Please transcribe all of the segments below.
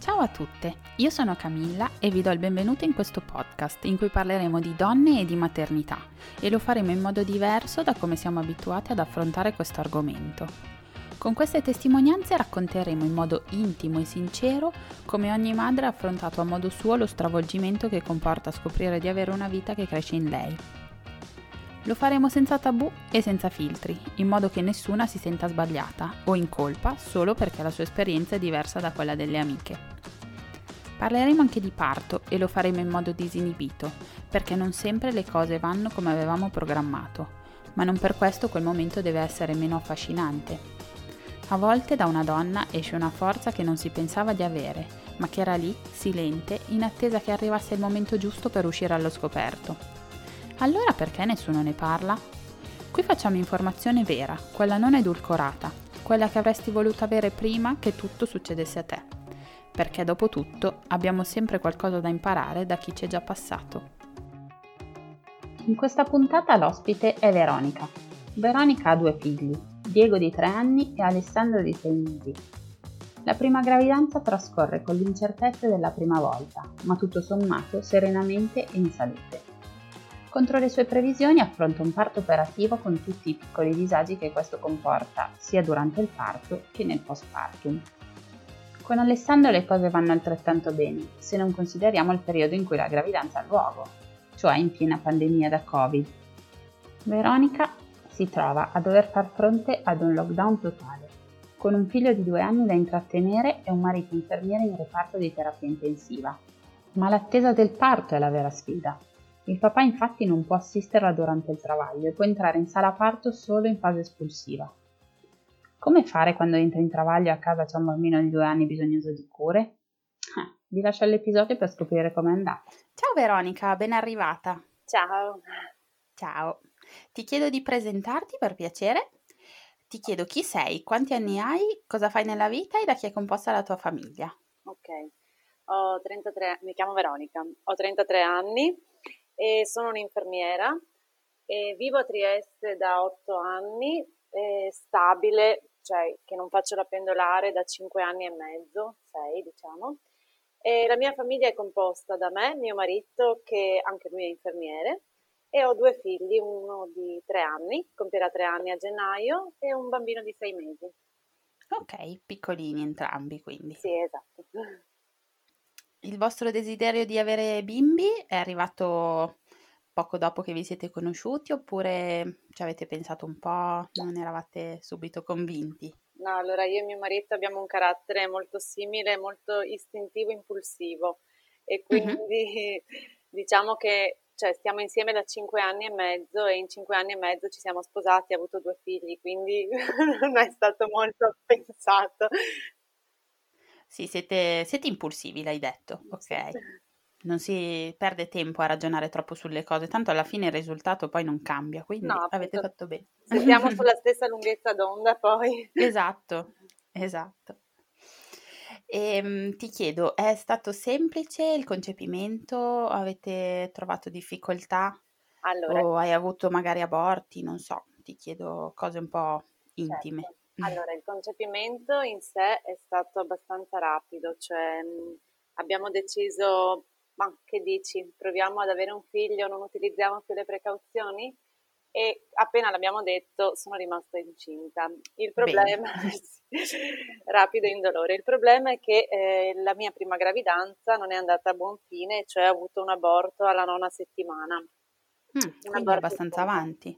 Ciao a tutte, io sono Camilla e vi do il benvenuto in questo podcast in cui parleremo di donne e di maternità e lo faremo in modo diverso da come siamo abituati ad affrontare questo argomento. Con queste testimonianze racconteremo in modo intimo e sincero come ogni madre ha affrontato a modo suo lo stravolgimento che comporta scoprire di avere una vita che cresce in lei. Lo faremo senza tabù e senza filtri, in modo che nessuna si senta sbagliata o in colpa solo perché la sua esperienza è diversa da quella delle amiche. Parleremo anche di parto e lo faremo in modo disinibito, perché non sempre le cose vanno come avevamo programmato, ma non per questo quel momento deve essere meno affascinante. A volte da una donna esce una forza che non si pensava di avere, ma che era lì, silente, in attesa che arrivasse il momento giusto per uscire allo scoperto. Allora perché nessuno ne parla? Qui facciamo informazione vera, quella non edulcorata, quella che avresti voluto avere prima che tutto succedesse a te perché dopo tutto abbiamo sempre qualcosa da imparare da chi ci è già passato. In questa puntata l'ospite è Veronica. Veronica ha due figli, Diego di 3 anni e Alessandro di 6 mesi. La prima gravidanza trascorre con l'incertezza della prima volta, ma tutto sommato serenamente e in salute. Contro le sue previsioni affronta un parto operativo con tutti i piccoli disagi che questo comporta, sia durante il parto che nel postpartum. Con Alessandro le cose vanno altrettanto bene, se non consideriamo il periodo in cui la gravidanza ha luogo, cioè in piena pandemia da Covid. Veronica si trova a dover far fronte ad un lockdown totale, con un figlio di due anni da intrattenere e un marito infermiere in reparto di terapia intensiva. Ma l'attesa del parto è la vera sfida. Il papà infatti non può assisterla durante il travaglio e può entrare in sala parto solo in fase espulsiva. Come fare quando entri in travaglio e a casa c'è un bambino di due anni bisognoso di cure? Eh, vi lascio l'episodio per scoprire com'è andata. Ciao Veronica, ben arrivata. Ciao. Ciao. Ti chiedo di presentarti per piacere. Ti chiedo chi sei, quanti anni hai, cosa fai nella vita e da chi è composta la tua famiglia. Ok, ho 33, mi chiamo Veronica, ho 33 anni e sono un'infermiera e vivo a Trieste da 8 anni, stabile, cioè che non faccio la pendolare da 5 anni e mezzo, 6 diciamo. E la mia famiglia è composta da me, mio marito, che anche lui è infermiere, e ho due figli, uno di 3 anni, compierà 3 anni a gennaio, e un bambino di 6 mesi. Ok, piccolini entrambi quindi. Sì, esatto. Il vostro desiderio di avere bimbi è arrivato poco dopo che vi siete conosciuti oppure ci avete pensato un po', non eravate subito convinti? No, allora io e mio marito abbiamo un carattere molto simile, molto istintivo, impulsivo e quindi uh-huh. diciamo che cioè, stiamo insieme da cinque anni e mezzo e in cinque anni e mezzo ci siamo sposati e ho avuto due figli, quindi non è stato molto pensato. Sì, siete, siete impulsivi, l'hai detto, ok. Non si perde tempo a ragionare troppo sulle cose, tanto alla fine il risultato poi non cambia, quindi no, avete fatto bene. Siamo sulla stessa lunghezza d'onda poi. Esatto, esatto. E, ehm, ti chiedo, è stato semplice il concepimento? Avete trovato difficoltà? Allora, o hai avuto magari aborti? Non so, ti chiedo cose un po' intime. Certo. Allora, il concepimento in sé è stato abbastanza rapido, cioè abbiamo deciso ma che dici, proviamo ad avere un figlio, non utilizziamo più le precauzioni? E appena l'abbiamo detto sono rimasta incinta. Il problema, rapido e indolore, il problema è che eh, la mia prima gravidanza non è andata a buon fine, cioè ho avuto un aborto alla nona settimana. Mm, quindi abbastanza avanti.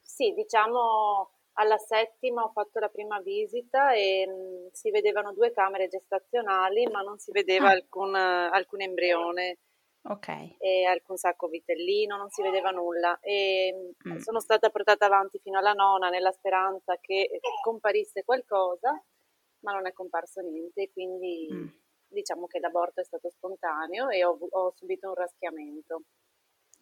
Sì, diciamo alla settima ho fatto la prima visita e mh, mm, si vedevano due camere gestazionali, ma non si vedeva ah. alcun, alcun embrione. Ok. E alcun sacco vitellino, non si vedeva nulla. E mm. sono stata portata avanti fino alla nona nella speranza che comparisse qualcosa, ma non è comparso niente, quindi mm. diciamo che l'aborto è stato spontaneo e ho, ho subito un raschiamento.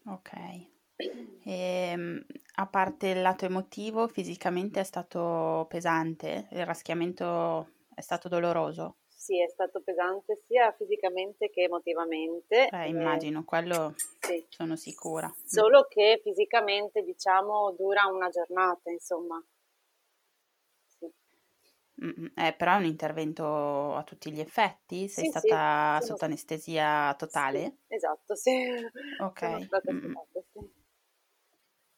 Ok. E, ehm, a parte il lato emotivo, fisicamente è stato pesante? Il raschiamento è stato doloroso? Sì, è stato pesante sia fisicamente che emotivamente. Eh, immagino, quello sì. sono sicura. Solo che fisicamente, diciamo, dura una giornata, insomma. Eh, però è un intervento a tutti gli effetti? Sei Sì, stata sotto anestesia totale? esatto, sì, Ok. sono stata mm, mm.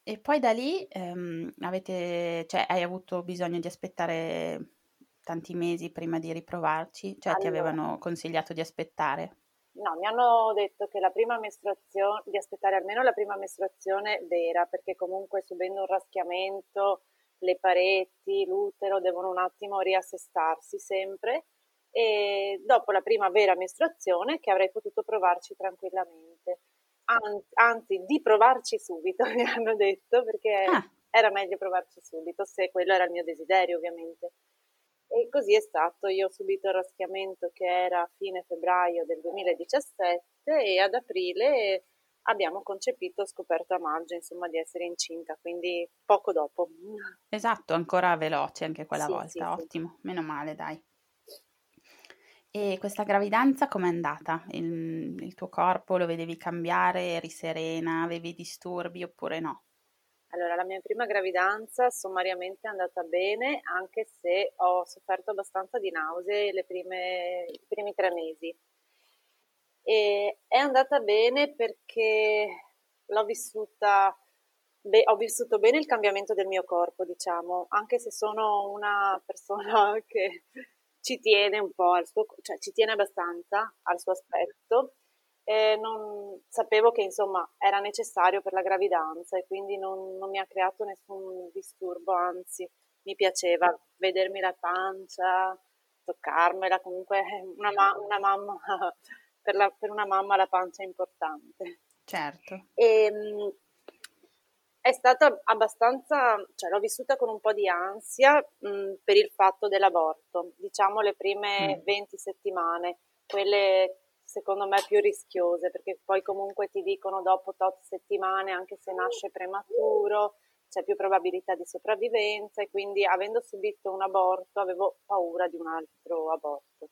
E poi da lì ehm, avete, cioè, hai avuto bisogno di aspettare tanti mesi prima di riprovarci? Cioè ti Allora, avevano consigliato di aspettare? no, mi hanno detto che la prima mestruazione, di aspettare almeno la prima mestruazione vera, perché comunque subendo un raschiamento, le pareti, l'utero devono un attimo riassestarsi sempre. E dopo la prima vera mestruazione che avrei potuto provarci tranquillamente. An- anzi, di provarci subito, mi hanno detto, perché Ah, era meglio provarci subito, se quello era il mio desiderio, ovviamente. E così è stato, io ho subito il raschiamento che era a fine febbraio del 2017 e ad aprile abbiamo concepito, scoperto a maggio, insomma, di essere incinta, quindi poco dopo. esatto, ancora veloce anche quella Sì, sì, volta, sì. ottimo, meno male, dai. E questa gravidanza com'è andata? Il, il tuo corpo lo vedevi cambiare? Eri serena? Avevi disturbi oppure no? Allora, la mia prima gravidanza sommariamente è andata bene, anche se ho sofferto abbastanza di nausee le prime- i primi tre mesi. E è andata bene perché l'ho vissuta, be- ho vissuto bene il cambiamento del mio corpo, diciamo, anche se sono una persona che ci tiene un po' al suo, cioè ci tiene abbastanza al suo aspetto. E non, sapevo che insomma era necessario per la gravidanza e quindi non, non mi ha creato nessun disturbo, anzi mi piaceva vedermi la pancia, toccarmela, comunque una, ma- una mamma, per, la- per una mamma la pancia è importante. Certo. E, mh, è stata abbastanza, cioè l'ho vissuta con un po' di ansia, mh, per il fatto dell'aborto, diciamo le prime Mm, 20 settimane, quelle secondo me più rischiose, perché poi comunque ti dicono dopo tot settimane, anche se nasce prematuro, c'è più probabilità di sopravvivenza e quindi avendo subito un aborto avevo paura di un altro aborto.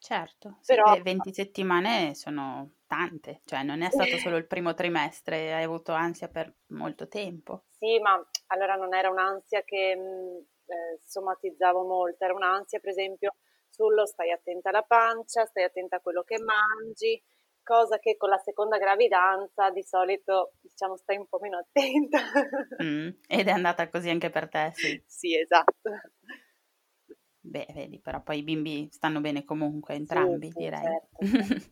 Certo, sì, Però beh, 20 settimane sono tante, cioè non è stato solo il primo trimestre, hai avuto ansia per molto tempo. Sì, ma allora non era un'ansia che mh, eh, somatizzavo molto, era un'ansia per esempio sullo stai attenta alla pancia, stai attenta a quello che mangi, cosa che con la seconda gravidanza di solito diciamo stai un po' meno attenta. Mm, ed è andata così anche per te, sì. Sì, esatto. Beh, vedi, però poi i bimbi stanno bene comunque, entrambi, sì, direi. certo, certo.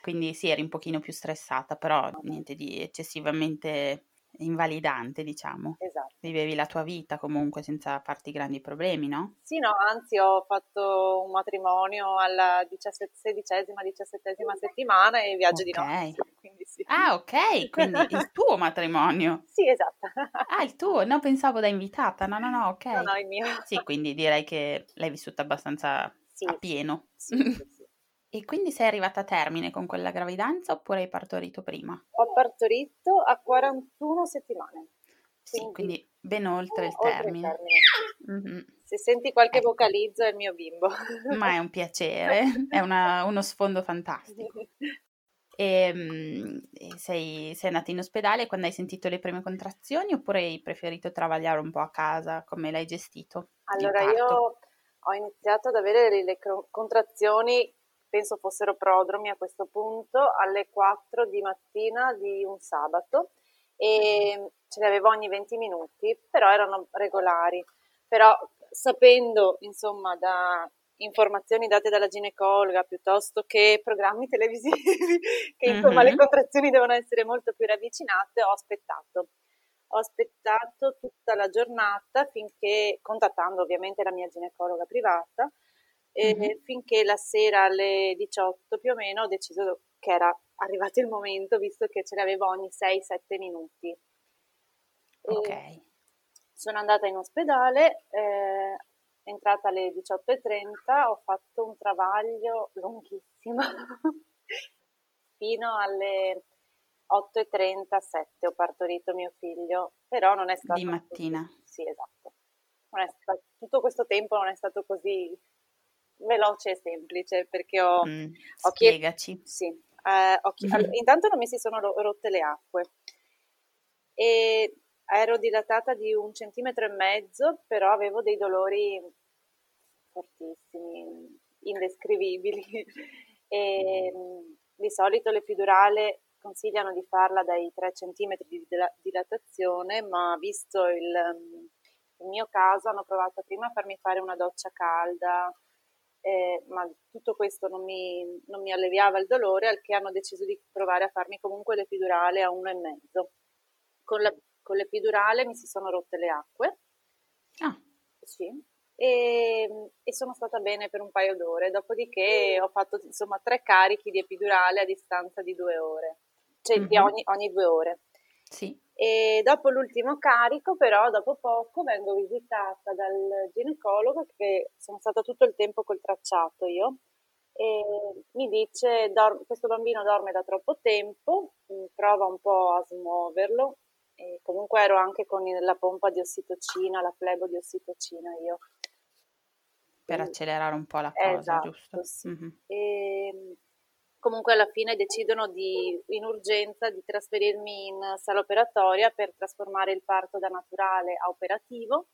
Quindi sì, eri un pochino più stressata, però niente di eccessivamente invalidante, diciamo. Esatto. Vivevi la tua vita comunque senza farti grandi problemi, no? Sì, no, anzi ho fatto un matrimonio alla 17, sedicesima, diciassettesima settimana e viaggio di Ok. nozze, sì. Ah, ok, quindi il tuo matrimonio. Sì, esatto. Ah, il tuo, no, pensavo da invitata. No, no, no, No, ok. no, il mio. Sì, quindi direi che l'hai vissuta abbastanza Sì, a pieno. sì, sì, sì. E quindi sei arrivata a termine con quella gravidanza oppure hai partorito prima? Ho partorito a 41 settimane, Sì, quindi quindi ben oltre il oltre il termine. termine. Mhm. Se senti qualche Ecco, vocalizzo è il mio bimbo. ma è un piacere, è una- uno sfondo fantastico. E, mm, e sei, sei andata in ospedale quando hai sentito le prime contrazioni oppure hai preferito travagliare un po' a casa? Come l'hai gestito Allora, io ho iniziato ad avere le, contrazioni, penso fossero prodromi a questo punto, alle 4 di mattina di un sabato e ce le avevo ogni 20 minuti, però erano regolari. Però sapendo, insomma, da informazioni date dalla ginecologa piuttosto che programmi televisivi, che insomma le Mhm. contrazioni devono essere molto più ravvicinate, ho aspettato. Ho aspettato tutta la giornata finché, contattando ovviamente la mia ginecologa privata, e Mhm. finché la sera alle 18 più o meno ho deciso che era arrivato il momento, visto che ce l'avevo ogni 6-7 minuti. Ok, E sono andata in ospedale, eh, entrata alle 18.30, ho fatto un travaglio lunghissimo fino alle 8.37 ho partorito mio figlio, però non è di stato così. mattina. Sì, esatto. Stato- tutto questo tempo non è stato così veloce e semplice perché ho, Mm, ho spiegaci. sì, eh, ho chie- allora, intanto non mi si sono ro- rotte le acque e ero dilatata di un centimetro e mezzo, però avevo dei dolori fortissimi, indescrivibili. e, di solito l'epidurale consigliano di farla dai 3 cm di dilatazione, ma visto il, il mio caso hanno provato prima a farmi fare una doccia calda, eh, ma tutto questo non mi, non mi, alleviava il dolore, al che hanno deciso di provare a farmi comunque l'epidurale a uno e mezzo. Con, la, con l'epidurale mi si sono rotte le acque. Ah. Sì. E, e, sono stata bene per un paio d'ore, dopodiché ho fatto insomma tre carichi di epidurale a distanza di due ore, cioè mm-hmm. ogni, ogni due ore. Sì. E dopo l'ultimo carico, però, dopo poco, vengo visitata dal ginecologo, che sono stata tutto il tempo col tracciato io, e mi dice, questo bambino dorme da troppo tempo, mm, prova un po' a smuoverlo, e comunque ero anche con la pompa di ossitocina, la flebo di ossitocina io. Per accelerare un po' la cosa, esatto, giusto? Sì. Mm-hmm. E, comunque alla fine decidono di, in urgenza di trasferirmi in sala operatoria per trasformare il parto da naturale a operativo.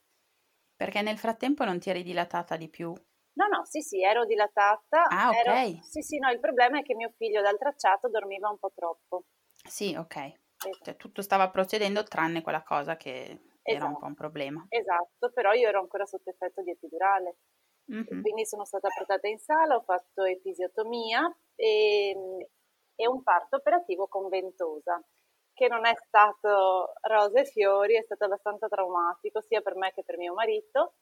Perché nel frattempo non ti eri dilatata di più? No, no, sì, sì, ero dilatata. Ah, ok. Ero, sì, sì, no, il problema è che mio figlio dal tracciato dormiva un po' troppo. Sì, ok. Esatto. Cioè, tutto stava procedendo tranne quella cosa che esatto. era un po' un problema. Esatto, però io ero ancora sotto effetto di epidurale. Mm-hmm. Quindi sono stata portata in sala, ho fatto episiotomia e, e un parto operativo con ventosa, che non è stato rose e fiori, è stato abbastanza traumatico sia per me che per mio marito.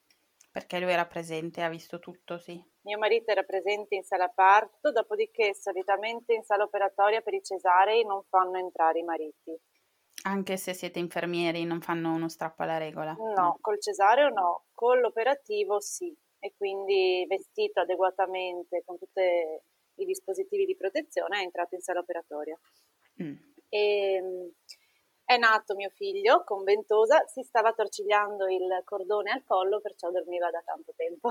Perché lui era presente, ha visto tutto, sì. Mio marito era presente in sala parto, dopodiché solitamente in sala operatoria per i cesarei non fanno entrare i mariti. Anche se siete infermieri non fanno uno strappo alla regola? No, no. col cesareo no, con l'operativo sì e quindi vestito adeguatamente con tutti i dispositivi di protezione è entrato in sala operatoria. Mm. E, ehm, è nato mio figlio con ventosa, si stava torcigliando il cordone al collo, perciò dormiva da tanto tempo.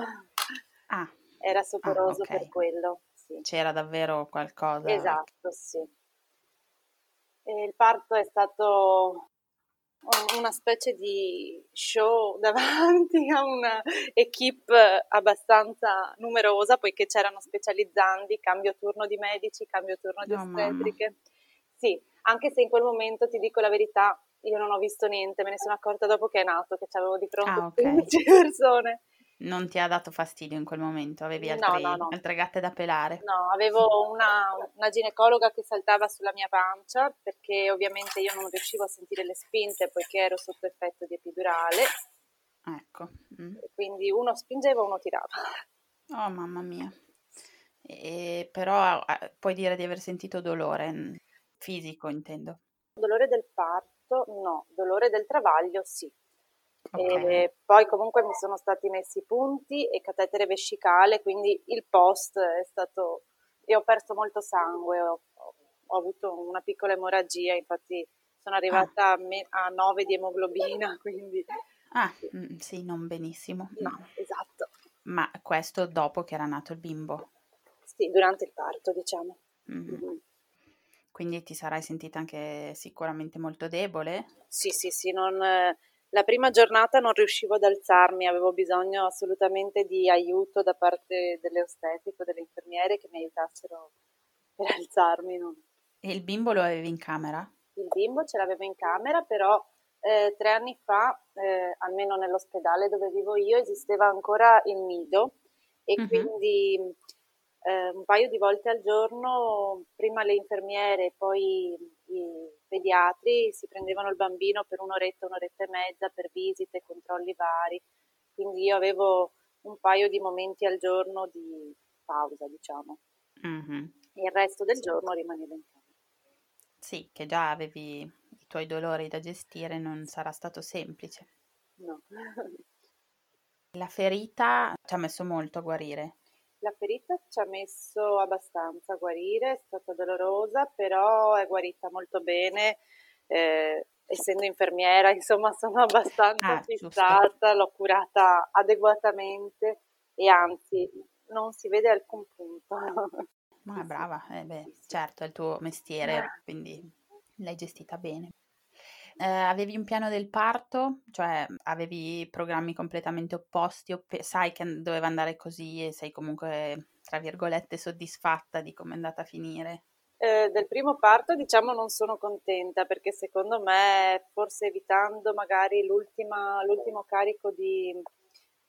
Ah. Era soporoso ah, okay. per quello. Sì. C'era davvero qualcosa. Esatto, sì. E il parto è stato una specie di show davanti a una equipe abbastanza numerosa, poiché c'erano specializzanti, cambio turno di medici, cambio turno di ostetriche. Sì, anche se in quel momento ti dico la verità, io non ho visto niente, me ne sono accorta dopo che è nato, che avevo di fronte ah, okay. 15 persone non ti ha dato fastidio in quel momento? Avevi altri, no, no, no. altre gatte da pelare? No, avevo una, una, ginecologa che saltava sulla mia pancia perché ovviamente io non riuscivo a sentire le spinte poiché ero sotto effetto di epidurale. Ecco. Mm. Quindi uno spingeva, uno tirava. Oh mamma mia. E, però puoi dire di aver sentito dolore mm, fisico, intendo. Dolore del parto? No, dolore del travaglio sì. Okay. poi comunque mi sono stati messi i punti e catetere vescicale, quindi il post è stato... Io ho perso molto sangue, ho, ho avuto una piccola emorragia, infatti sono arrivata ah. a, me, a 9 di emoglobina, quindi... Ah, mm, sì, non benissimo. No, esatto. Ma questo dopo che era nato il bimbo? Sì, durante il parto, diciamo. Mm-hmm. Mm-hmm. Quindi ti sarai sentita anche sicuramente molto debole? Sì, sì, sì, non la prima giornata non riuscivo ad alzarmi, avevo bisogno assolutamente di aiuto da parte delle ostetiche o delle infermiere che mi aiutassero per alzarmi. No? E il bimbo lo avevi in camera? Il bimbo ce l'avevo in camera, però eh, tre anni fa, eh, almeno nell'ospedale dove vivo io, esisteva ancora il nido e uh-huh. quindi eh, un paio di volte al giorno, prima le infermiere, poi i pediatri si prendevano il bambino per un'oretta, un'oretta e mezza per visite, controlli vari, quindi io avevo un paio di momenti al giorno di pausa, diciamo. Mm-hmm. Il resto del giorno rimaneva in camera. Sì, che già avevi i tuoi dolori da gestire, non sarà stato semplice. No. La ferita ci ha messo molto a guarire. La ferita ci ha messo abbastanza a guarire, è stata dolorosa, però è guarita molto bene. Eh, essendo infermiera, insomma, sono abbastanza ah, fissata, l'ho curata adeguatamente e anzi non si vede alcun punto. Ma brava, eh beh, certo, è il tuo mestiere, quindi l'hai gestita bene. Eh, avevi un piano del parto? Cioè avevi programmi completamente opposti o pe- sai che doveva andare così e sei comunque, tra virgolette, soddisfatta di come è andata a finire? Eh, del primo parto diciamo non sono contenta perché secondo me forse evitando magari l'ultimo carico di,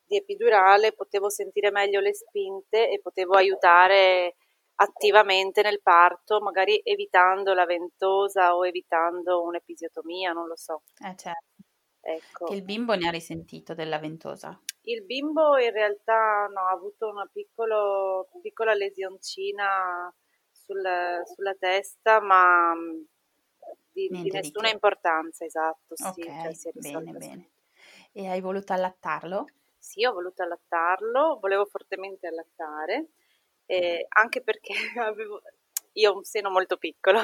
di epidurale potevo sentire meglio le spinte e potevo aiutare attivamente nel parto, magari evitando la ventosa o evitando un'episiotomia, non lo so. Eh certo. Ecco. Che il bimbo ne ha risentito della ventosa? Il bimbo in realtà no, ha avuto una piccolo, piccola lesioncina sul, sulla testa, ma mm, di, di nessuna di importanza, esatto. Sì, ok, cioè bene, bene. E hai voluto allattarlo? Sì, ho voluto allattarlo, volevo fortemente allattare eh, anche perché avevo, io ho un seno molto piccolo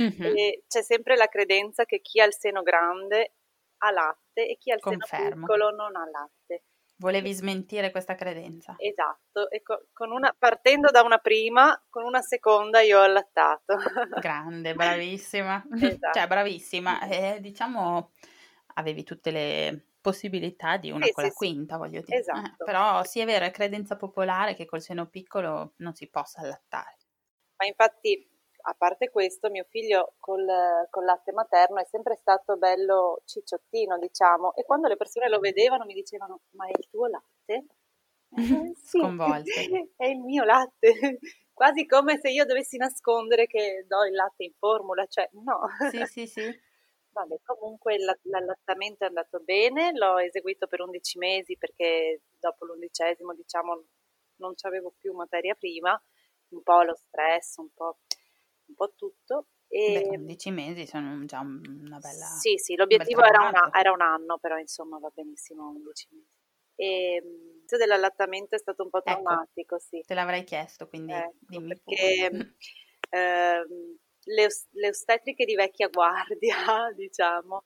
mm-hmm. e c'è sempre la credenza che chi ha il seno grande ha latte e chi ha il Confermo. seno piccolo non ha latte. Volevi smentire questa credenza? Esatto, e con una, partendo da una prima, con una seconda io ho allattato. Grande, bravissima. Esatto. cioè, bravissima. Eh, diciamo, avevi tutte le possibilità di una sì, con sì, la quinta, sì. voglio dire. Eh, esatto. Eh, però sì è vero, è credenza popolare che col seno piccolo non si possa allattare. Ma infatti, a parte questo, mio figlio col, col latte materno è sempre stato bello cicciottino, diciamo, e quando le persone lo vedevano mi dicevano, ma è il tuo latte? Eh, sì, Sconvolte. è il mio latte, quasi come se io dovessi nascondere che do il latte in formula, cioè no. Sì, sì, sì. Vabbè, comunque l'allattamento è andato bene, l'ho eseguito per 11 mesi perché dopo l'undicesimo, diciamo, non avevo più materia prima, un po' lo stress, un po', un po tutto. E... Beh, 11 mesi sono già una bella... Sì, sì, l'obiettivo era, una, era, un anno, però insomma va benissimo 11 mesi. E l'inizio dell'allattamento è stato un po' ecco, traumatico, ecco, sì. Te l'avrei chiesto, quindi ecco, dimmi perché ehm, le, le ostetriche di vecchia guardia, diciamo,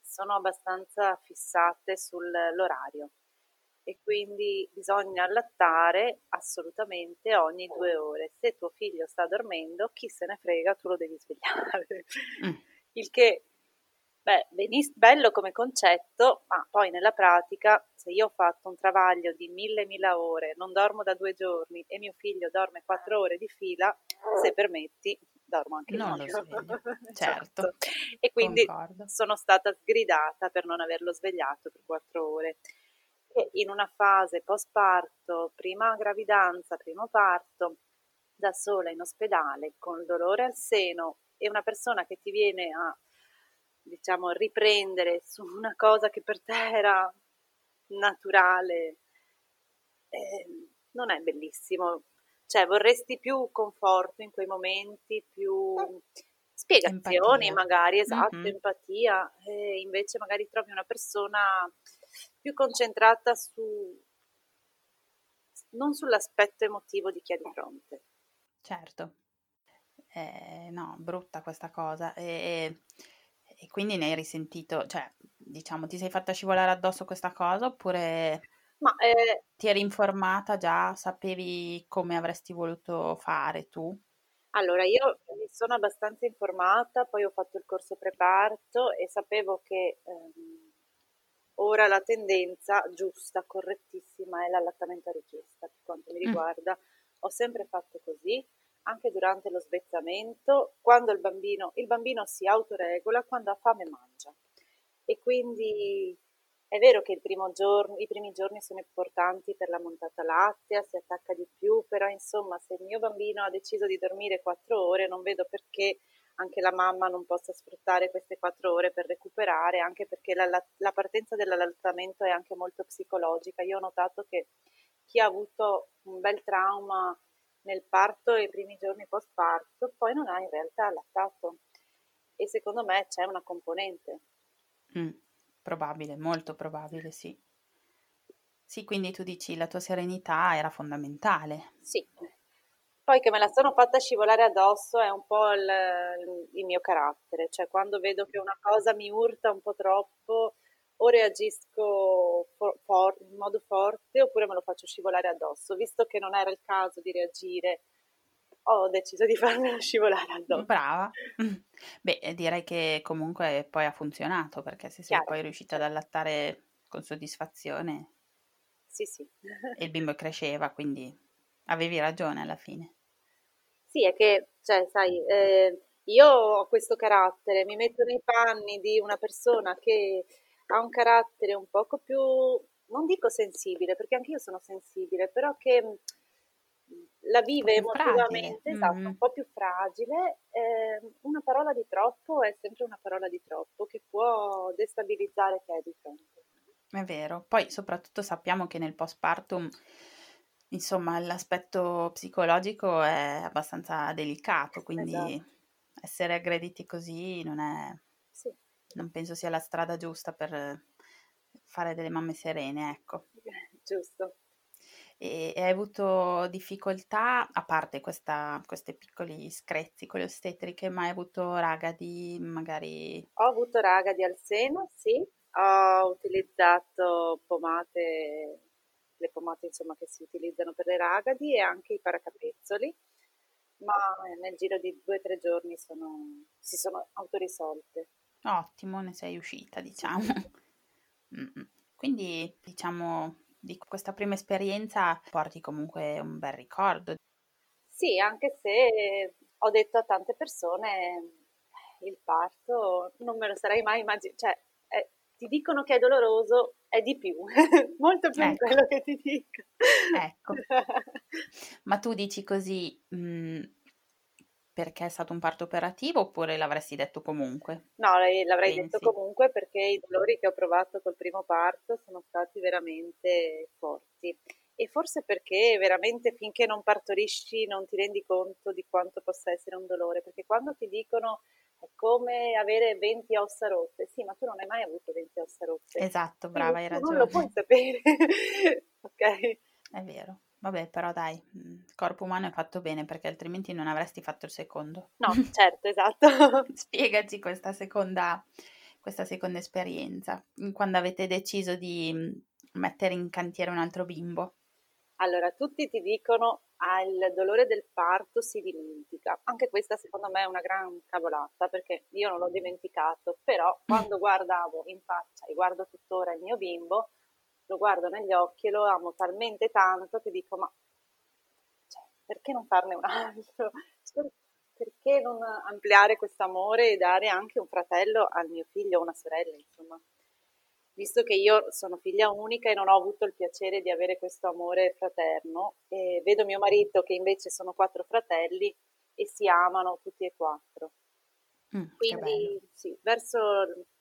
sono abbastanza fissate sull'orario e quindi bisogna allattare assolutamente ogni due ore. Se tuo figlio sta dormendo, chi se ne frega, tu lo devi svegliare. Mm. Il che, beh, beniss- bello come concetto, ma poi nella pratica, se io ho fatto un travaglio di mille mila ore, non dormo da due giorni e mio figlio dorme quattro ore di fila, se permetti, dormo anche non io. lo certo. e quindi Concordo. sono stata sgridata per non averlo svegliato per quattro ore. E in una fase post parto, prima gravidanza, primo parto, da sola in ospedale con dolore al seno e una persona che ti viene a diciamo riprendere su una cosa che per te era naturale eh, non è bellissimo cioè vorresti più conforto in quei momenti, più spiegazioni empatia. magari, esatto, mm-hmm. empatia, e invece magari trovi una persona più concentrata su non sull'aspetto emotivo di chi ha di fronte. Certo. Eh, no, brutta questa cosa. E, e, quindi ne hai risentito, cioè, diciamo, ti sei fatta scivolare addosso questa cosa oppure ma, eh, Ti eri informata già? Sapevi come avresti voluto fare tu? allora, io mi sono abbastanza informata, poi ho fatto il corso preparto e sapevo che ehm, ora la tendenza giusta, correttissima, è l'allattamento a richiesta, per quanto mi Mm. riguarda. Ho sempre fatto così, anche durante lo svezzamento, quando il bambino, il bambino si autoregola, quando ha fame mangia. E quindi è vero che giorno, i primi giorni sono importanti per la montata lattea, si attacca di più, però insomma se il mio bambino ha deciso di dormire quattro ore non vedo perché anche la mamma non possa sfruttare queste quattro ore per recuperare, anche perché la, la partenza dell'allattamento è anche molto psicologica. Io ho notato che chi ha avuto un bel trauma nel parto e i primi giorni post parto poi non ha in realtà allattato e secondo me c'è una componente. Mm. Probabile, molto probabile, sì. Sì, quindi tu dici la tua serenità era fondamentale. Sì. Poi che me la sono fatta scivolare addosso è un po' il, il mio carattere, cioè quando vedo che una cosa mi urta un po' troppo o reagisco for, for, in modo forte oppure me lo faccio scivolare addosso. Visto che non era il caso di reagire ho deciso di farmela scivolare addosso. Brava. Beh, direi che comunque poi ha funzionato perché se sei Chiaro, poi riuscita ad allattare con soddisfazione Sì, sì. e il bimbo cresceva, quindi avevi ragione alla fine. Sì, è che, cioè, sai, eh, io ho questo carattere, mi metto nei panni di una persona che ha un carattere un poco più, non dico sensibile, perché anche io sono sensibile, però che la Un vive emotivamente, esatto, un Mhm. po' più fragile. eh, una parola di troppo è sempre una parola di troppo che può destabilizzare chi è di fronte. È vero. Poi soprattutto sappiamo che nel postpartum, insomma, l'aspetto psicologico è abbastanza delicato, quindi Esatto, essere aggrediti così non è, sì, non penso sia la strada giusta per fare delle mamme serene, ecco. giusto. E, e hai avuto difficoltà, a parte questa, questi piccoli screzi con le ostetriche, ma hai avuto raga di magari... Ho avuto ragadi al seno, sì, ho utilizzato pomate, le pomate insomma che si utilizzano per le ragadi e anche i paracapezzoli, ma nel giro di due o tre giorni sono- si sono autorisolte. Ottimo, ne sei uscita, diciamo. Mm-mm. Quindi, diciamo, di questa prima esperienza porti comunque un bel ricordo. Sì, anche se ho detto a tante persone il parto non me lo sarei mai immaginato, cioè è- ti dicono che è doloroso, è di più, molto più di Ecco, quello che ti dico. ecco. Ma tu dici così, mm, perché è stato un parto operativo oppure l'avresti detto comunque? No, l'avrei detto Pensi? comunque perché i dolori che ho provato col primo parto sono stati veramente forti. E forse perché veramente finché non partorisci non ti rendi conto di quanto possa essere un dolore, perché quando ti dicono è come avere 20 ossa rotte, sì, ma tu non hai mai avuto 20 ossa rotte, Esatto, brava, hai tu non lo puoi ragione. sapere, ok? È vero. Vabbè, però dai, mm, il corpo umano è fatto bene perché altrimenti non avresti fatto il secondo. No, certo, esatto. Spiegaci questa seconda, questa seconda esperienza, quando avete deciso di mm, mettere in cantiere un altro bimbo. Allora, tutti ti dicono ah, il dolore del parto si dimentica. Anche questa secondo me è una gran cavolata perché io non l'ho dimenticato, però quando guardavo in faccia e guardo tuttora il mio bimbo, lo guardo negli occhi e lo amo talmente tanto che dico, ma cioè, perché non farne un altro? Per- Perché non ampliare questo amore e dare anche un fratello al mio figlio o una sorella, insomma? Visto che io sono figlia unica e non ho avuto il piacere di avere questo amore fraterno, e vedo mio marito che invece sono quattro fratelli e si amano tutti e quattro. Mm. Quindi sì, verso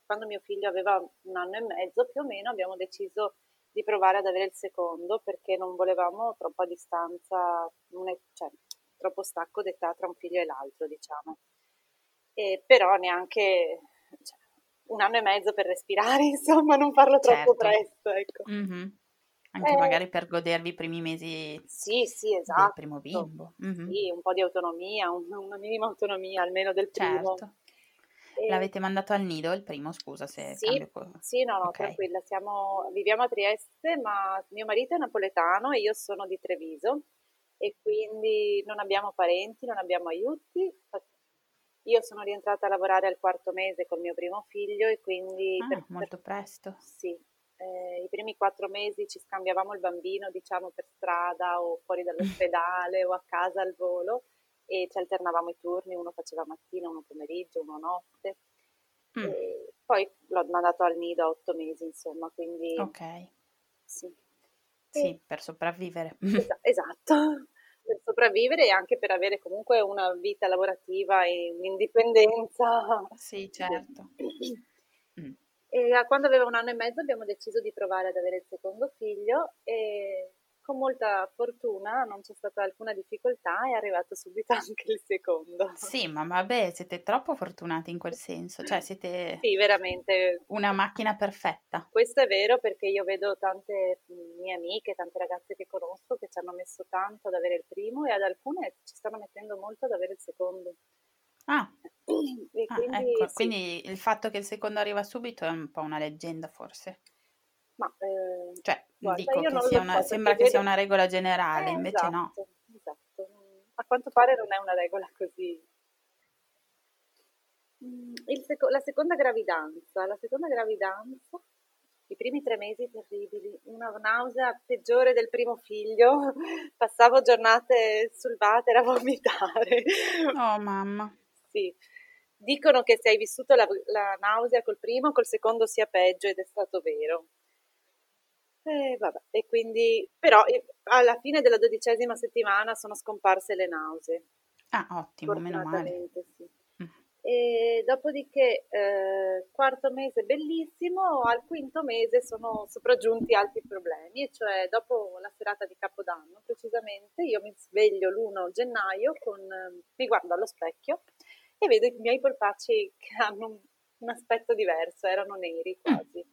quando mio figlio aveva un anno e mezzo più o meno abbiamo deciso di provare ad avere il secondo perché non volevamo troppa distanza, è- cioè troppo stacco d'età tra un figlio e l'altro, diciamo. E però neanche cioè, un anno e mezzo per respirare, insomma, non farlo troppo Certo. presto, ecco. Mhm. Anche Eh, magari per godervi i primi mesi sì, sì, del primo esatto. bimbo. Mhm. Sì, un po' di autonomia, un- una minima autonomia almeno del primo. Certo. L'avete mandato al nido il primo, scusa se Sì, sì, no, no, Ok. tranquilla, siamo, viviamo a Trieste, ma mio marito è napoletano e io sono di Treviso e quindi non abbiamo parenti, non abbiamo aiuti. Io sono rientrata a lavorare al quarto mese col mio primo figlio e quindi Ah, per- molto presto. sì, eh, i primi quattro mesi ci scambiavamo il bambino, diciamo, per strada o fuori dall'ospedale o a casa al volo e ci alternavamo i turni, uno faceva mattina, uno pomeriggio, uno notte. Mm, poi l'ho mandato al nido a otto mesi, insomma, quindi ok, sì. E- sì, per sopravvivere. esa- esatto, per sopravvivere e anche per avere comunque una vita lavorativa e un'indipendenza. Sì, certo. Mm. E quando aveva un anno e mezzo abbiamo deciso di provare ad avere il secondo figlio e con molta fortuna non c'è stata alcuna difficoltà, è arrivato subito anche il secondo. Sì, ma vabbè, siete troppo fortunati in quel senso, cioè siete Sì, veramente. una macchina perfetta. Questo è vero perché io vedo tante mie amiche, tante ragazze che conosco che ci hanno messo tanto ad avere il primo e ad alcune ci stanno mettendo molto ad avere il secondo. Ah, ah, quindi ecco, sì, quindi il fatto che il secondo arriva subito è un po' una leggenda forse. Ma eh, Cioè, guarda, dico che sia una, sembra che sia una regola generale, Eh, invece no. esatto, esatto. A quanto pare non è una regola così. Mm, seco- la seconda gravidanza, la seconda gravidanza, i primi tre mesi terribili, una nausea peggiore del primo figlio, passavo giornate sul water a vomitare. Oh mamma. Sì, dicono che se hai vissuto la, la nausea col primo, col secondo sia peggio ed è stato vero. E, vabbè, e quindi, però alla fine della dodicesima settimana sono scomparse le nausee. Ah, ottimo, meno male. Sì. Mm. E dopodiché, eh, quarto mese bellissimo, al quinto mese sono sopraggiunti altri problemi, cioè dopo la serata di Capodanno, precisamente, io mi sveglio l'1 gennaio, con, mi guardo allo specchio e vedo i miei polpacci che hanno un, un aspetto diverso, erano neri mm. quasi. Mm.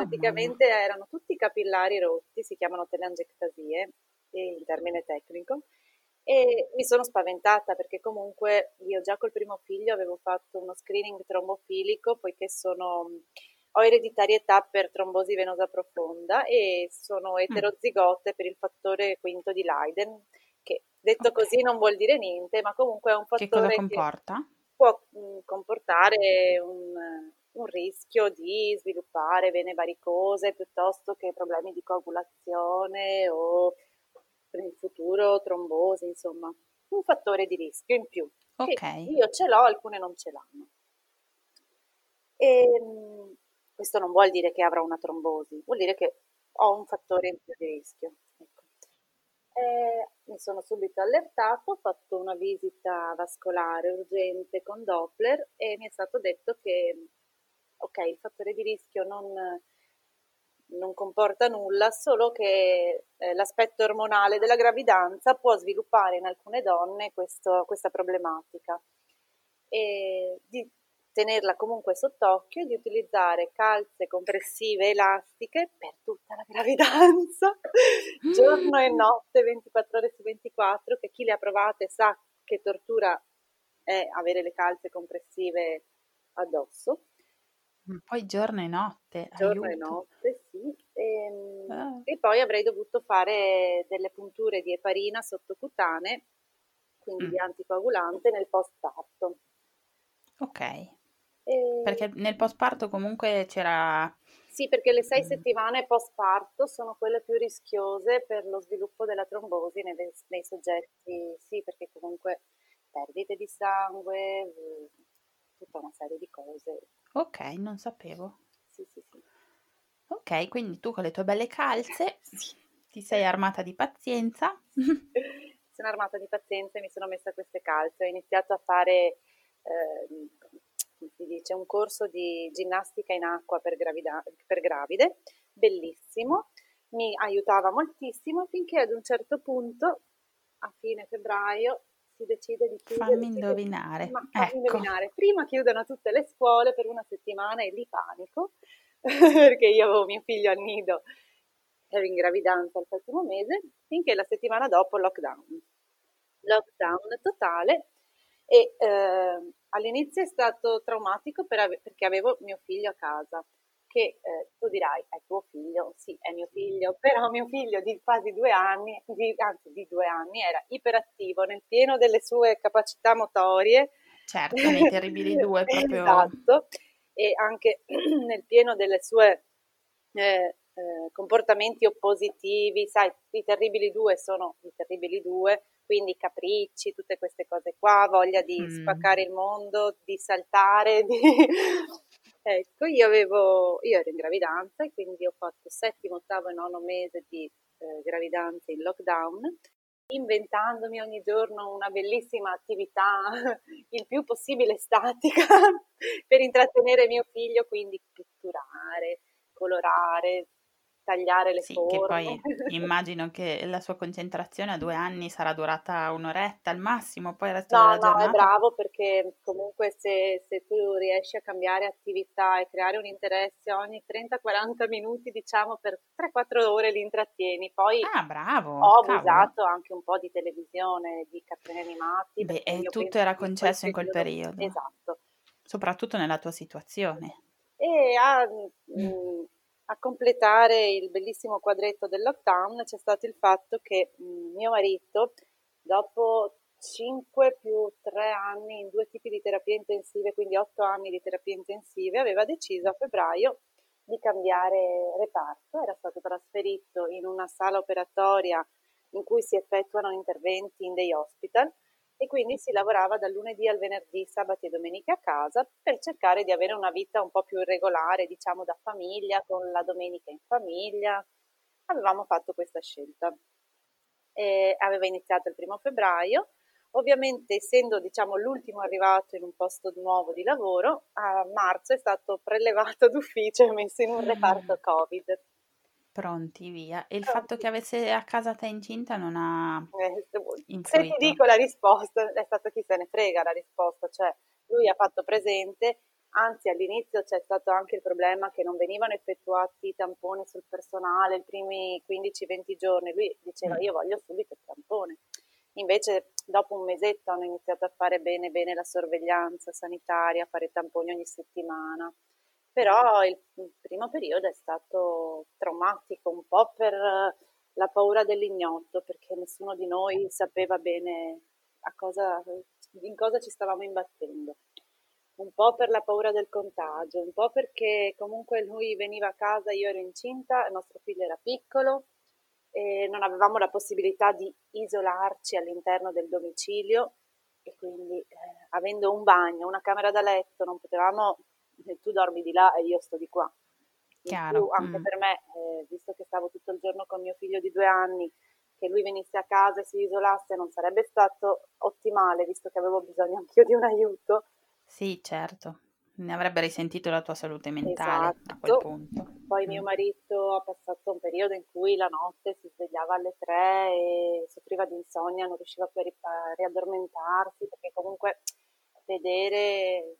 Praticamente oh, erano tutti capillari rotti, si chiamano telangiectasie in termine tecnico, e mi sono spaventata perché comunque io già col primo figlio avevo fatto uno screening trombofilico poiché sono, ho ereditarietà per trombosi venosa profonda e sono mm. eterozigote per il fattore quinto di Leiden, che detto okay. così non vuol dire niente, ma comunque è un fattore che, che può mh, comportare un un rischio di sviluppare vene varicose piuttosto che problemi di coagulazione o per il futuro trombosi, insomma, un fattore di rischio in più. Ok. Io ce l'ho, alcune non ce l'hanno. E, ehm, questo non vuol dire che avrò una trombosi, vuol dire che ho un fattore in più di rischio. Ecco. Eh, mi sono subito allertato, ho fatto una visita vascolare urgente con Doppler e mi è stato detto che ok, il fattore di rischio non, non comporta nulla, solo che eh, l'aspetto ormonale della gravidanza può sviluppare in alcune donne questo, questa problematica. E di tenerla comunque sott'occhio e di utilizzare calze compressive elastiche per tutta la gravidanza, giorno e notte, 24 ore su 24, che chi le ha provate sa che tortura è avere le calze compressive addosso. Poi giorno e notte, Giorno e notte, sì. Ehm, Ah. e poi avrei dovuto fare delle punture di eparina sottocutanee, quindi di anticoagulante nel postparto. Ok. Perché nel postparto comunque c'era sì, perché le sei settimane postparto sono quelle più rischiose per lo sviluppo della trombosi nei, nei soggetti, sì, perché comunque perdite di sangue, tutta una serie di cose. Ok, non sapevo. Sì, sì, sì. Ok, quindi tu con le tue belle calze ti sei armata di pazienza. sono armata di pazienza e mi sono messa queste calze. Ho iniziato a fare, eh, come si dice, un corso di ginnastica in acqua per, gravida- per gravide, bellissimo. Mi aiutava moltissimo finché ad un certo punto, a fine febbraio, si decide di chiudere. Fammi indovinare. Ma fammi ecco. indovinare. Prima chiudono tutte le scuole per una settimana e lì panico, perché io avevo mio figlio al nido, ero in gravidanza al settimo mese, finché la settimana dopo lockdown. Lockdown totale e eh, all'inizio è stato traumatico per ave- perché avevo mio figlio a casa che eh, tu dirai è tuo figlio, sì è mio figlio, però mio figlio di quasi due anni, di, anzi di due anni, era iperattivo nel pieno delle sue capacità motorie. Certo, nei terribili due proprio. esatto, e anche nel pieno delle sue eh, eh, comportamenti oppositivi, sai, i terribili due sono i terribili due, quindi capricci, tutte queste cose qua, voglia di mm. spaccare il mondo, di saltare, di... Ecco, io, avevo, io ero in gravidanza e quindi ho fatto settimo, ottavo e nono mese di eh, gravidanza in lockdown, inventandomi ogni giorno una bellissima attività, il più possibile statica, per intrattenere mio figlio, quindi pitturare, colorare, tagliare le sì, forme. Che poi immagino che la sua concentrazione a due anni sarà durata un'oretta al massimo, poi il resto no, della no, giornata. No, è bravo perché comunque se, se, tu riesci a cambiare attività e creare un interesse ogni 30-40 minuti, diciamo per 3-4 ore li intrattieni. Poi ah, bravo, ho abusato anche un po' di televisione, di cartoni animati. Beh, e tutto era concesso in quel periodo. Esatto. Soprattutto nella tua situazione. E a, ah, mm. mh, a completare il bellissimo quadretto del lockdown c'è stato il fatto che mio marito, dopo 5 più 3 anni in due tipi di terapie intensive, quindi 8 anni di terapie intensive, aveva deciso a febbraio di cambiare reparto, era stato trasferito in una sala operatoria in cui si effettuano interventi in dei hospital e quindi si lavorava dal lunedì al venerdì, sabati e domeniche a casa per cercare di avere una vita un po' più irregolare, diciamo da famiglia, con la domenica in famiglia. Avevamo fatto questa scelta. E aveva iniziato il primo febbraio. Ovviamente, essendo diciamo, l'ultimo arrivato in un posto nuovo di lavoro, a marzo è stato prelevato d'ufficio e messo in un reparto Covid. Pronti, via. E il Pronti. fatto che avesse a casa te incinta non ha eh, influito? Se ti dico la risposta, è stato chi se ne frega la risposta, cioè lui ha fatto presente, anzi all'inizio c'è stato anche il problema che non venivano effettuati i tamponi sul personale i primi 15-20 giorni, lui diceva mm. io voglio subito il tampone. Invece dopo un mesetto hanno iniziato a fare bene bene la sorveglianza sanitaria, a fare tamponi ogni settimana però il, primo periodo è stato traumatico, un po' per la paura dell'ignoto, perché nessuno di noi sapeva bene cosa, in cosa ci stavamo imbattendo. Un po' per la paura del contagio, un po' perché comunque lui veniva a casa, io ero incinta, il nostro figlio era piccolo e non avevamo la possibilità di isolarci all'interno del domicilio e quindi eh, avendo un bagno, una camera da letto, non potevamo tu dormi di là e io sto di qua. Chiaro. Più, anche mm. per me, eh, visto che stavo tutto il giorno con mio figlio di due anni, che lui venisse a casa e si isolasse non sarebbe stato ottimale, visto che avevo bisogno anch'io di un aiuto. Sì, certo. Ne avrebbe risentito la tua salute mentale esatto. a quel punto. Poi mm. mio marito ha passato un periodo in cui la notte si svegliava alle tre e soffriva di insonnia, non riusciva più a riaddormentarsi, perché comunque vedere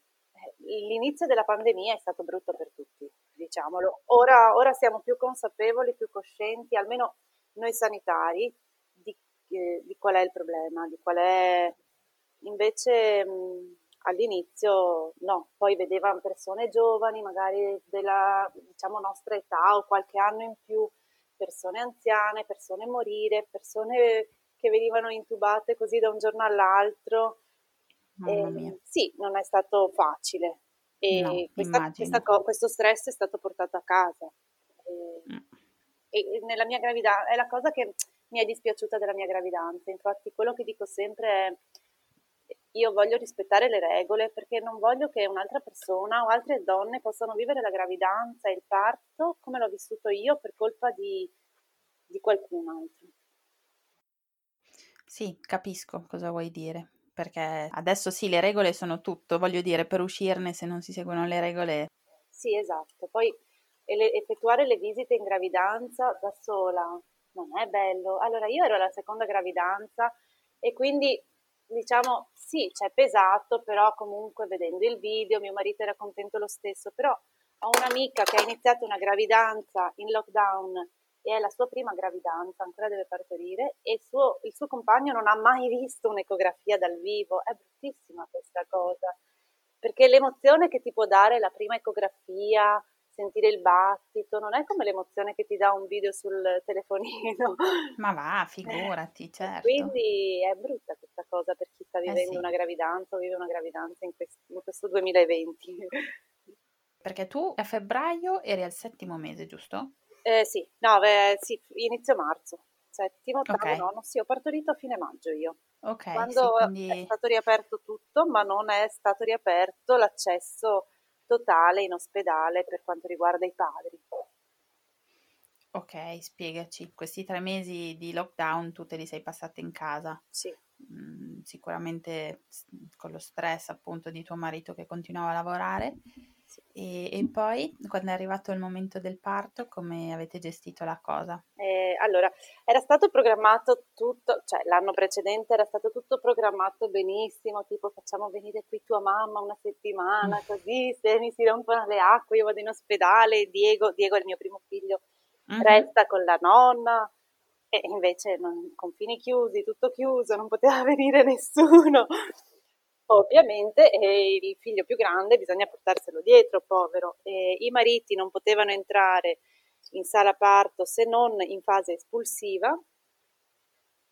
l'inizio della pandemia è stato brutto per tutti, diciamolo. Ora, ora siamo più consapevoli, più coscienti, almeno noi sanitari, di, eh, di qual è il problema, di qual è... Invece mh, all'inizio no, poi vedevano persone giovani, magari della diciamo, nostra età o qualche anno in più, persone anziane, persone morire, persone che venivano intubate così da un giorno all'altro eh, sì, non è stato facile e no, questa, questa questo stress è stato portato a casa. E, mm. e nella mia gravidanza è la cosa che mi è dispiaciuta della mia gravidanza. Infatti, quello che dico sempre è io voglio rispettare le regole perché non voglio che un'altra persona o altre donne possano vivere la gravidanza e il parto come l'ho vissuto io per colpa di, di qualcun altro. Sì, capisco cosa vuoi dire perché adesso sì, le regole sono tutto, voglio dire, per uscirne se non si seguono le regole. Sì, esatto. Poi effettuare le visite in gravidanza da sola non è bello. Allora, io ero alla seconda gravidanza e quindi diciamo sì, c'è pesato, però comunque vedendo il video mio marito era contento lo stesso, però ho un'amica che ha iniziato una gravidanza in lockdown e è la sua prima gravidanza, ancora deve partorire e il suo, il suo compagno non ha mai visto un'ecografia dal vivo. È bruttissima questa cosa, perché l'emozione che ti può dare la prima ecografia, sentire il battito, non è come l'emozione che ti dà un video sul telefonino. Ma va, figurati, certo. Quindi è brutta questa cosa per chi sta eh vivendo eh sì. una gravidanza o vive una gravidanza in questo, in questo 2020. Perché tu a febbraio eri al settimo mese, giusto? Eh, sì, no, beh, sì, inizio marzo, settimo, ottavo, okay. nono, sì, ho partorito a fine maggio io. Ok, Quando sì, quindi... è stato riaperto tutto, ma non è stato riaperto l'accesso totale in ospedale per quanto riguarda i padri. Ok, spiegaci, questi tre mesi di lockdown tu te li sei passati in casa? Sì. Mm, sicuramente con lo stress appunto di tuo marito che continuava a lavorare e, e, poi, quando è arrivato il momento del parto, come avete gestito la cosa? Eh, allora, era stato programmato tutto, cioè l'anno precedente era stato tutto programmato benissimo, tipo facciamo venire qui tua mamma una settimana, così se mi si rompono le acque io vado in ospedale, Diego, Diego è il mio primo figlio, uh-huh. resta con la nonna. E invece non, confini chiusi, tutto chiuso, non poteva venire nessuno. Ovviamente il figlio più grande bisogna portarselo dietro, povero. Eh, I mariti non potevano entrare in sala parto se non in fase espulsiva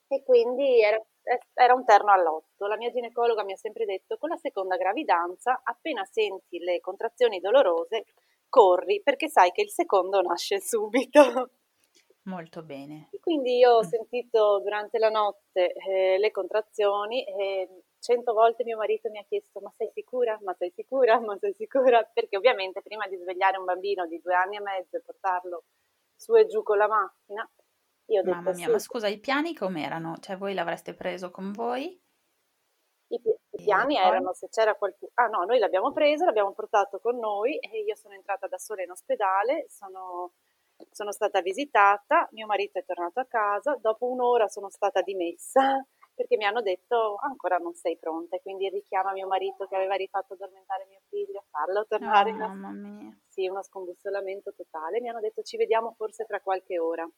e quindi era era un terno all'otto. La mia ginecologa mi ha sempre detto con la seconda gravidanza, appena senti le contrazioni dolorose, corri perché sai che il secondo nasce subito. Molto bene. Quindi io ho mm. sentito durante la notte eh, le contrazioni e cento volte mio marito mi ha chiesto ma sei sicura? Ma sei sicura? Ma sei sicura? Perché ovviamente prima di svegliare un bambino di due anni e mezzo e portarlo su e giù con la macchina, io ho detto Mamma mia, sì. ma scusa, i piani com'erano? Cioè voi l'avreste preso con voi? I, i piani erano se c'era qualcuno. Ah no, noi l'abbiamo preso, l'abbiamo portato con noi e io sono entrata da sola in ospedale, sono, sono stata visitata, mio marito è tornato a casa, dopo un'ora sono stata dimessa perché mi hanno detto ancora non sei pronta quindi richiama mio marito che aveva rifatto addormentare mio figlio, farlo tornare. Oh, mamma mia. Sì, uno scombussolamento totale. Mi hanno detto ci vediamo forse tra qualche ora.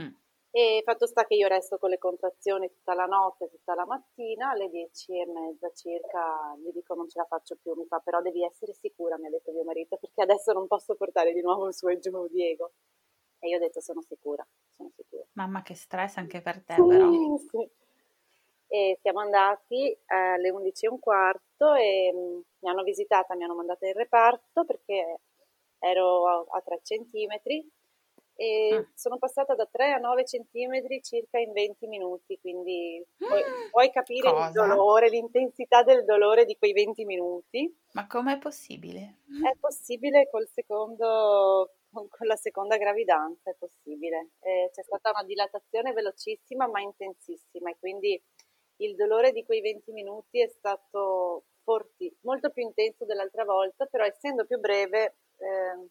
Mm. E fatto sta che io resto con le contrazioni tutta la notte, tutta la mattina, alle dieci e mezza circa gli dico non ce la faccio più, mi fa però devi essere sicura, mi ha detto mio marito, perché adesso non posso portare di nuovo su e giù Diego. E io ho detto sono sicura, sono sicura. Mamma che stress anche per te però. sì. E siamo andati alle 11 e un quarto e mm, mi hanno visitata, mi hanno mandata in reparto perché ero a, a 3 centimetri e mm. sono passata da 3 a 9 centimetri circa in 20 minuti, quindi puoi, puoi capire Cosa? il dolore, l'intensità del dolore di quei 20 minuti. Ma com'è possibile? È possibile col secondo, con la seconda gravidanza, è possibile. Eh, c'è stata una dilatazione velocissima ma intensissima e quindi il dolore di quei 20 minuti è stato forti, molto più intenso dell'altra volta, però essendo più breve... Eh,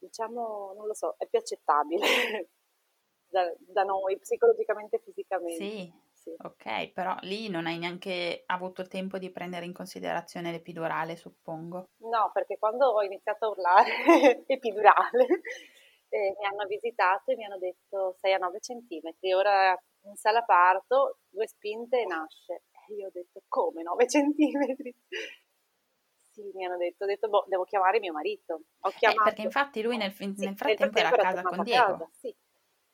diciamo, non lo so, è più accettabile da, da, noi psicologicamente e fisicamente. Sì, sì, ok, però lì non hai neanche avuto tempo di prendere in considerazione l'epidurale, suppongo. No, perché quando ho iniziato a urlare epidurale, eh, mi hanno visitato e mi hanno detto 6 a 9 centimetri, ora in sala parto, due spinte e nasce. E io ho detto come 9 centimetri? Sì, mi hanno detto, ho detto, boh, devo chiamare mio marito. Ho chiamato... Eh, perché infatti lui nel, nel, sì, nel frattempo, era a casa con Diego. Casa, sì.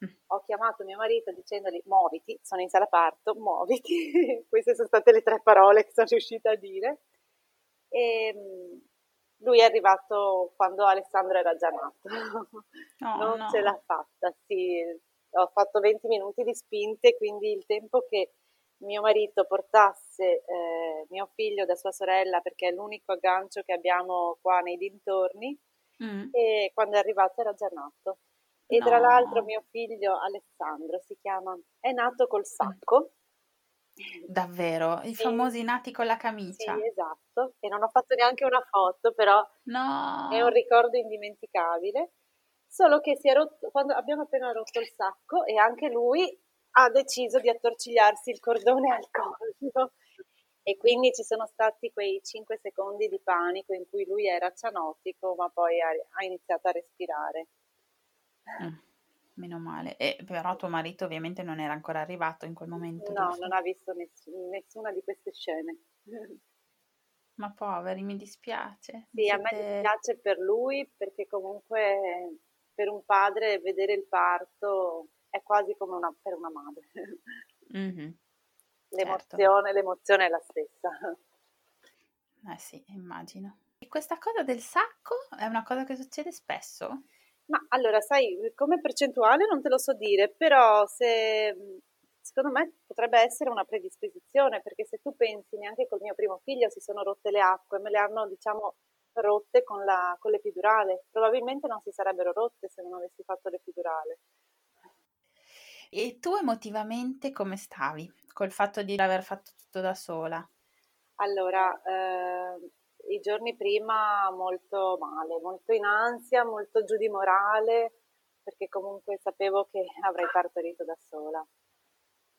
Mm. Ho chiamato mio marito dicendogli muoviti, sono in sala parto, muoviti. Queste sono state le tre parole che sono riuscita a dire. E ehm, lui è arrivato quando Alessandro era già nato. Oh, non no. ce l'ha fatta, sì. Ho fatto 20 minuti di spinte, quindi il tempo che mio marito portasse eh, mio figlio da sua sorella perché è l'unico aggancio che abbiamo qua nei dintorni mm. e quando è arrivato era già nato. E no. tra l'altro mio figlio Alessandro si chiama, è nato col sacco. Davvero? I famosi nati con la camicia? Sì, esatto. E non ho fatto neanche una foto, però no. è un ricordo indimenticabile. Solo che si è rotto, quando abbiamo appena rotto il sacco e anche lui ha deciso di attorcigliarsi il cordone al collo e quindi ci sono stati quei 5 secondi di panico in cui lui era cianotico ma poi ha, ha iniziato a respirare. Mm, meno male, e, però tuo marito ovviamente non era ancora arrivato in quel momento. No, giusto? non ha visto ness- nessuna di queste scene. Ma poveri, mi dispiace. Sì, Siete... a me dispiace per lui perché comunque per un padre vedere il parto è quasi come una, per una madre. Mm-hmm. L'emozione, certo. l'emozione è la stessa. Eh sì, immagino. E questa cosa del sacco è una cosa che succede spesso? Ma allora, sai, come percentuale non te lo so dire, però se secondo me potrebbe essere una predisposizione, perché se tu pensi neanche col mio primo figlio si sono rotte le acque, me le hanno, diciamo, rotte con, la, con l'epidurale. Probabilmente non si sarebbero rotte se non avessi fatto l'epidurale. E tu emotivamente come stavi col fatto di aver fatto tutto da sola? Allora, eh, i giorni prima molto male, molto in ansia, molto giù di morale, perché comunque sapevo che avrei partorito da sola.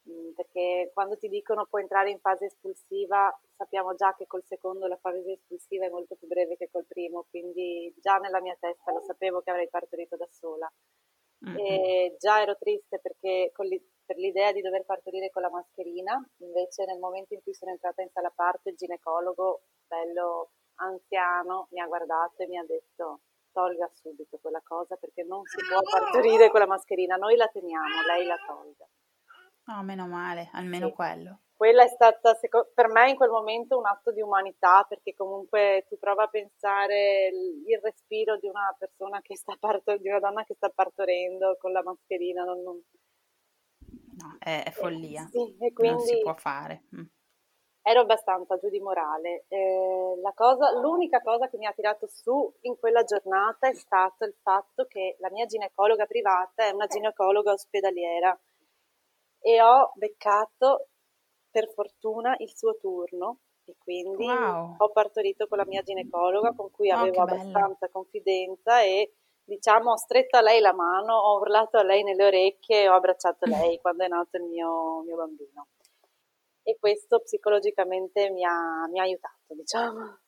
Mm, perché quando ti dicono puoi entrare in fase espulsiva, sappiamo già che col secondo la fase espulsiva è molto più breve che col primo, quindi già nella mia testa lo sapevo che avrei partorito da sola. Mm-hmm. E già ero triste perché per l'idea di dover partorire con la mascherina, invece nel momento in cui sono entrata in sala parte il ginecologo, bello anziano, mi ha guardato e mi ha detto tolga subito quella cosa perché non si può partorire con la mascherina, noi la teniamo, lei la tolga. Oh, meno male, almeno sì. quello. Quella è stata per me in quel momento un atto di umanità perché comunque tu prova a pensare il respiro di una persona che sta partorendo, di una donna che sta partorendo con la mascherina. Non, non... No, è, è follia. Sì, e quindi... Non si può fare. Mm ero abbastanza giù di morale. Eh, cosa, l'unica cosa che mi ha tirato su in quella giornata è stato il fatto che la mia ginecologa privata è una ginecologa ospedaliera e ho beccato per fortuna il suo turno e quindi wow. ho partorito con la mia ginecologa con cui oh, avevo abbastanza bello. confidenza e diciamo ho stretto a lei la mano, ho urlato a lei nelle orecchie e ho abbracciato lei quando è nato il mio, mio bambino e questo psicologicamente mi ha, mi ha aiutato, diciamo.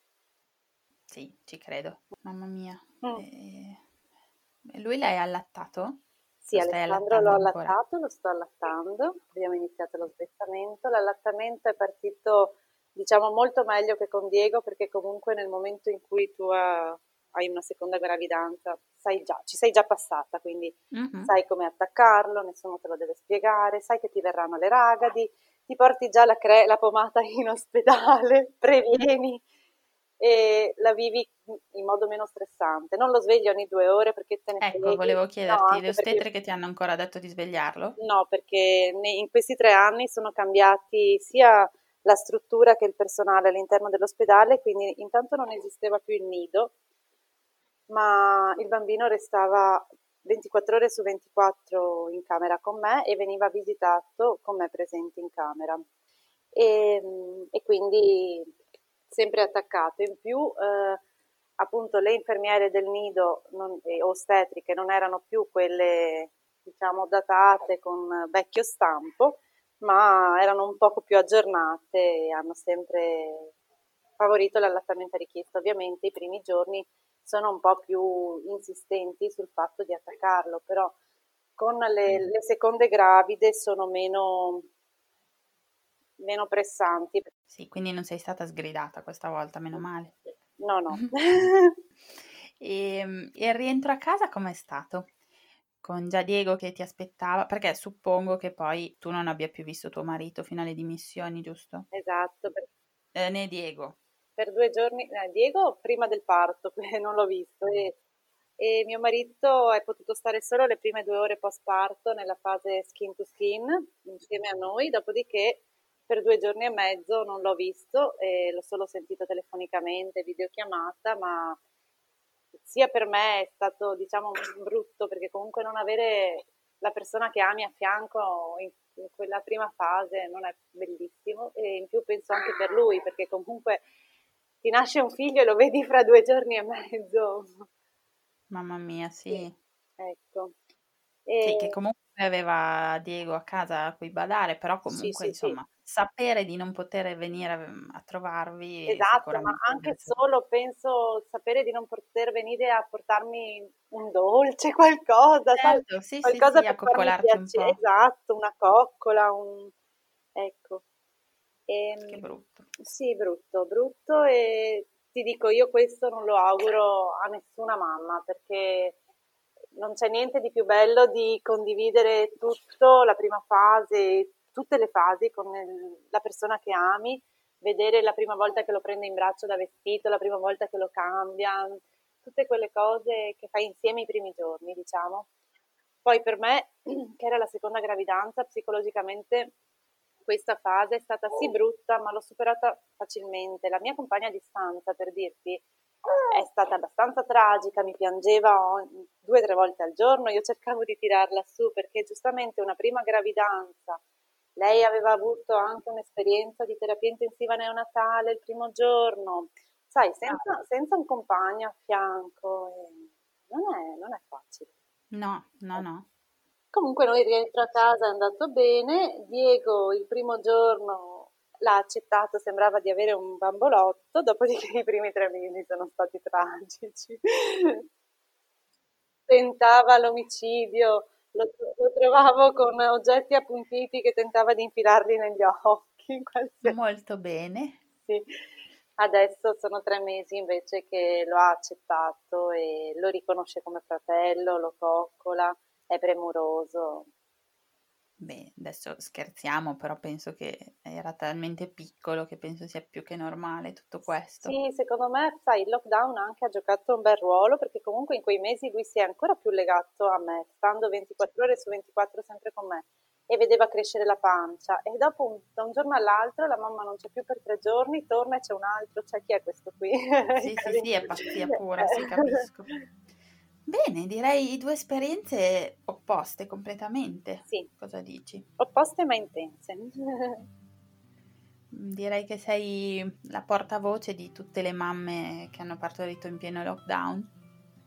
Sì, ci credo, mamma mia. Mm. E... Lui l'hai allattato? Sì, lo Alessandro l'ho ancora? allattato, lo sto allattando, abbiamo iniziato lo svettamento, l'allattamento è partito diciamo molto meglio che con Diego perché comunque nel momento in cui tu uh, hai una seconda gravidanza sai già, ci sei già passata, quindi mm-hmm. sai come attaccarlo, nessuno te lo deve spiegare, sai che ti verranno le ragadi, ti porti già la, cre- la pomata in ospedale, previeni e la vivi in modo meno stressante. Non lo svegli ogni due ore perché te ne Ecco, freghi. volevo chiederti, no, le ostetriche perché... ti hanno ancora detto di svegliarlo? No, perché in questi tre anni sono cambiati sia la struttura che il personale all'interno dell'ospedale, quindi intanto non esisteva più il nido, ma il bambino restava 24 ore su 24 in camera con me e veniva visitato con me presente in camera. E, e quindi sempre attaccato. In più, eh, appunto, le infermiere del nido non, ostetriche non erano più quelle, diciamo, datate con vecchio stampo, ma erano un poco più aggiornate e hanno sempre favorito l'allattamento richiesto. Ovviamente i primi giorni sono un po' più insistenti sul fatto di attaccarlo, però con le, le seconde gravide sono meno, meno pressanti. Sì, quindi non sei stata sgridata questa volta, meno male. No, no. e, ehm, e il rientro a casa com'è stato? Con già Diego che ti aspettava, perché suppongo che poi tu non abbia più visto tuo marito fino alle dimissioni, giusto? Esatto. Eh, né Diego per due giorni, eh, Diego prima del parto, non l'ho visto, e, e, mio marito è potuto stare solo le prime due ore post parto nella fase skin to skin insieme a noi, dopodiché per due giorni e mezzo non l'ho visto e l'ho solo sentito telefonicamente, videochiamata, ma sia per me è stato diciamo brutto perché comunque non avere la persona che ami a fianco in, in quella prima fase non è bellissimo e in più penso anche per lui perché comunque ti nasce un figlio e lo vedi fra due giorni e mezzo. Mamma mia, sì. sì ecco. E... Sì, che comunque aveva Diego a casa a cui badare, però comunque sì, sì, insomma sapere di non poter venire mm, a trovarvi. Esatto, ma anche solo penso sapere di non poter venire a portarmi un dolce, qualcosa, certo, sì, qualcosa sì, per coccolarti un po'. Esatto, una coccola, un... ecco. E, ehm, che brutto. Sì, brutto, brutto e ti dico io questo non lo auguro a nessuna mamma perché non c'è niente di più bello di condividere tutto, la prima fase, tutte le fasi con la persona che ami, vedere la prima volta che lo prende in braccio da vestito, la prima volta che lo cambia, tutte quelle cose che fai insieme i primi giorni, diciamo. Poi per me, che era la seconda gravidanza, psicologicamente questa fase è stata sì brutta, ma l'ho superata facilmente. La mia compagna a distanza, per dirti, è stata abbastanza tragica, mi piangeva due o tre volte al giorno, io cercavo di tirarla su perché giustamente una prima gravidanza, lei aveva avuto anche un'esperienza di terapia intensiva neonatale il primo giorno, sai, senza, senza un compagno a fianco, non, è, non è facile. No, no, no. Comunque noi rientro a casa è andato bene, Diego il primo giorno l'ha accettato, sembrava di avere un bambolotto, dopodiché i primi tre mesi sono stati tragici. Tentava l'omicidio, lo, lo, trovavo con oggetti appuntiti che tentava di infilarli negli occhi. Molto bene. Sì. Adesso sono tre mesi invece che lo ha accettato e lo riconosce come fratello, lo coccola è premuroso. Beh, adesso scherziamo, però penso che era talmente piccolo che penso sia più che normale tutto questo. Sì, secondo me, sai, il lockdown anche ha giocato un bel ruolo perché comunque in quei mesi lui si è ancora più legato a me, stando 24 ore su 24 sempre con me e vedeva crescere la pancia e dopo un, da un giorno all'altro la mamma non c'è più per tre giorni, torna e c'è un altro, cioè chi è questo qui? Sì, sì, sì, è pazzia pura, sì, capisco. Bene, direi due esperienze opposte completamente. Sì. Cosa dici? Opposte ma intense. Direi che sei la portavoce di tutte le mamme che hanno partorito in pieno lockdown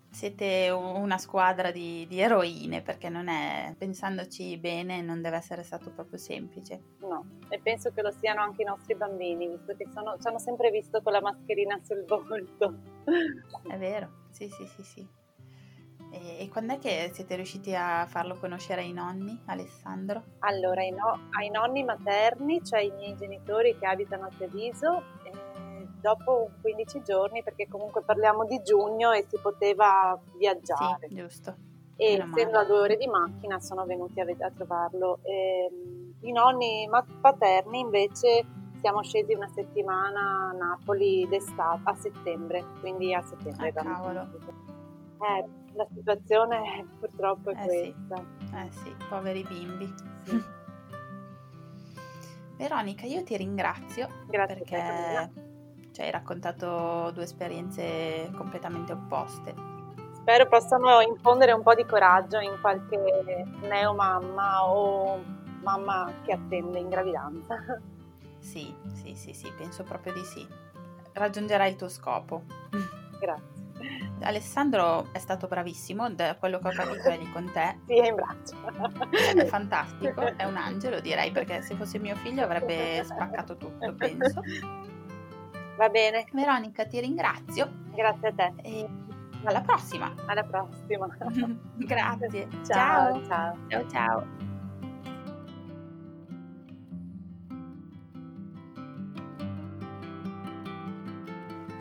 siete una squadra di, di, eroine perché non è, pensandoci bene, non deve essere stato proprio semplice. No, e penso che lo siano anche i nostri bambini, visto che sono, ci hanno sempre visto con la mascherina sul volto. È vero, sì, sì, sì, sì. E, e quando è che siete riusciti a farlo conoscere ai nonni, Alessandro? Allora, ai, no, ai nonni materni, cioè i miei genitori che abitano a Treviso, dopo 15 giorni, perché comunque parliamo di giugno e si poteva viaggiare. Sì, giusto. E essendo a due ore di macchina sono venuti a, a trovarlo. E, ehm, I nonni paterni invece siamo scesi una settimana a Napoli d'estate, a settembre, quindi a settembre. Ah, cavolo. Eh, la situazione purtroppo è eh questa. Sì. Eh sì, poveri bimbi. Sì. Veronica, io ti ringrazio Grazie perché cioè hai raccontato due esperienze completamente opposte. Spero possano infondere un po' di coraggio in qualche neomamma o mamma che attende in gravidanza. Sì, sì, sì, sì, penso proprio di sì. Raggiungerai il tuo scopo. Grazie. Alessandro è stato bravissimo, da quello che ho capito è lì con te. Sì, è in braccio. È fantastico, è un angelo direi, perché se fosse mio figlio avrebbe spaccato tutto, penso. Va bene. Veronica, ti ringrazio. Grazie a te. E alla prossima. Alla prossima. Grazie. Ciao. Ciao. Ciao ciao.